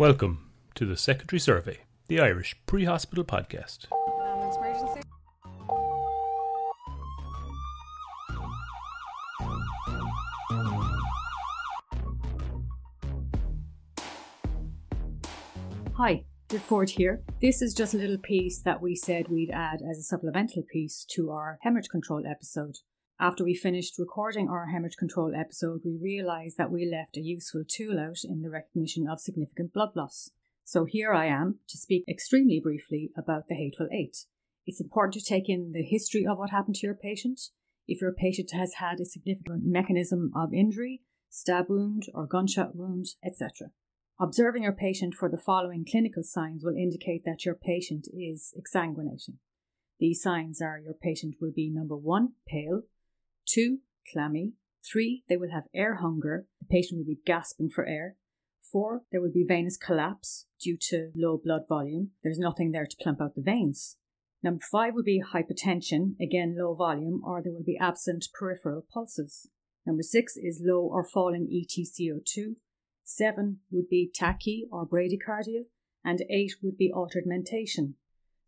Welcome to the Secondary Survey, the Irish pre hospital podcast. Hi, Viv Ford here. This is just a little piece that we said we'd add as a supplemental piece to our hemorrhage control episode. After we finished recording our hemorrhage control episode, we realised that we left a useful tool out in the recognition of significant blood loss. So here I am to speak extremely briefly about the Hateful Eight. It's important to take in the history of what happened to your patient. If your patient has had a significant mechanism of injury, stab wound or gunshot wound, etc. Observing your patient for the following clinical signs will indicate that your patient is exsanguinating. These signs are your patient will be number one, pale, two, clammy, three, they will have air hunger, the patient will be gasping for air, four, there will be venous collapse due to low blood volume, there's nothing there to plump out the veins. Number five would be hypotension, again low volume, or there will be absent peripheral pulses. Number six is low or falling ETCO2. Seven would be tachy or bradycardia, and eight would be altered mentation.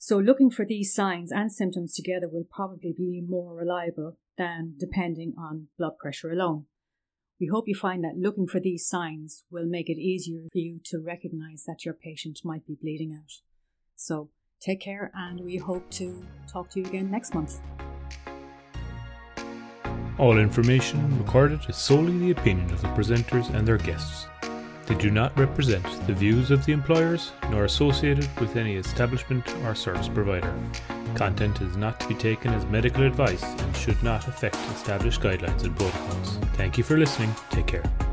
So, looking for these signs and symptoms together will probably be more reliable than depending on blood pressure alone. We hope you find that looking for these signs will make it easier for you to recognize that your patient might be bleeding out. So, take care, and we hope to talk to you again next month. All information recorded is solely the opinion of the presenters and their guests. They do not represent the views of the employers nor associated with any establishment or service provider. Content is not to be taken as medical advice and should not affect established guidelines and protocols. Thank you for listening. Take care.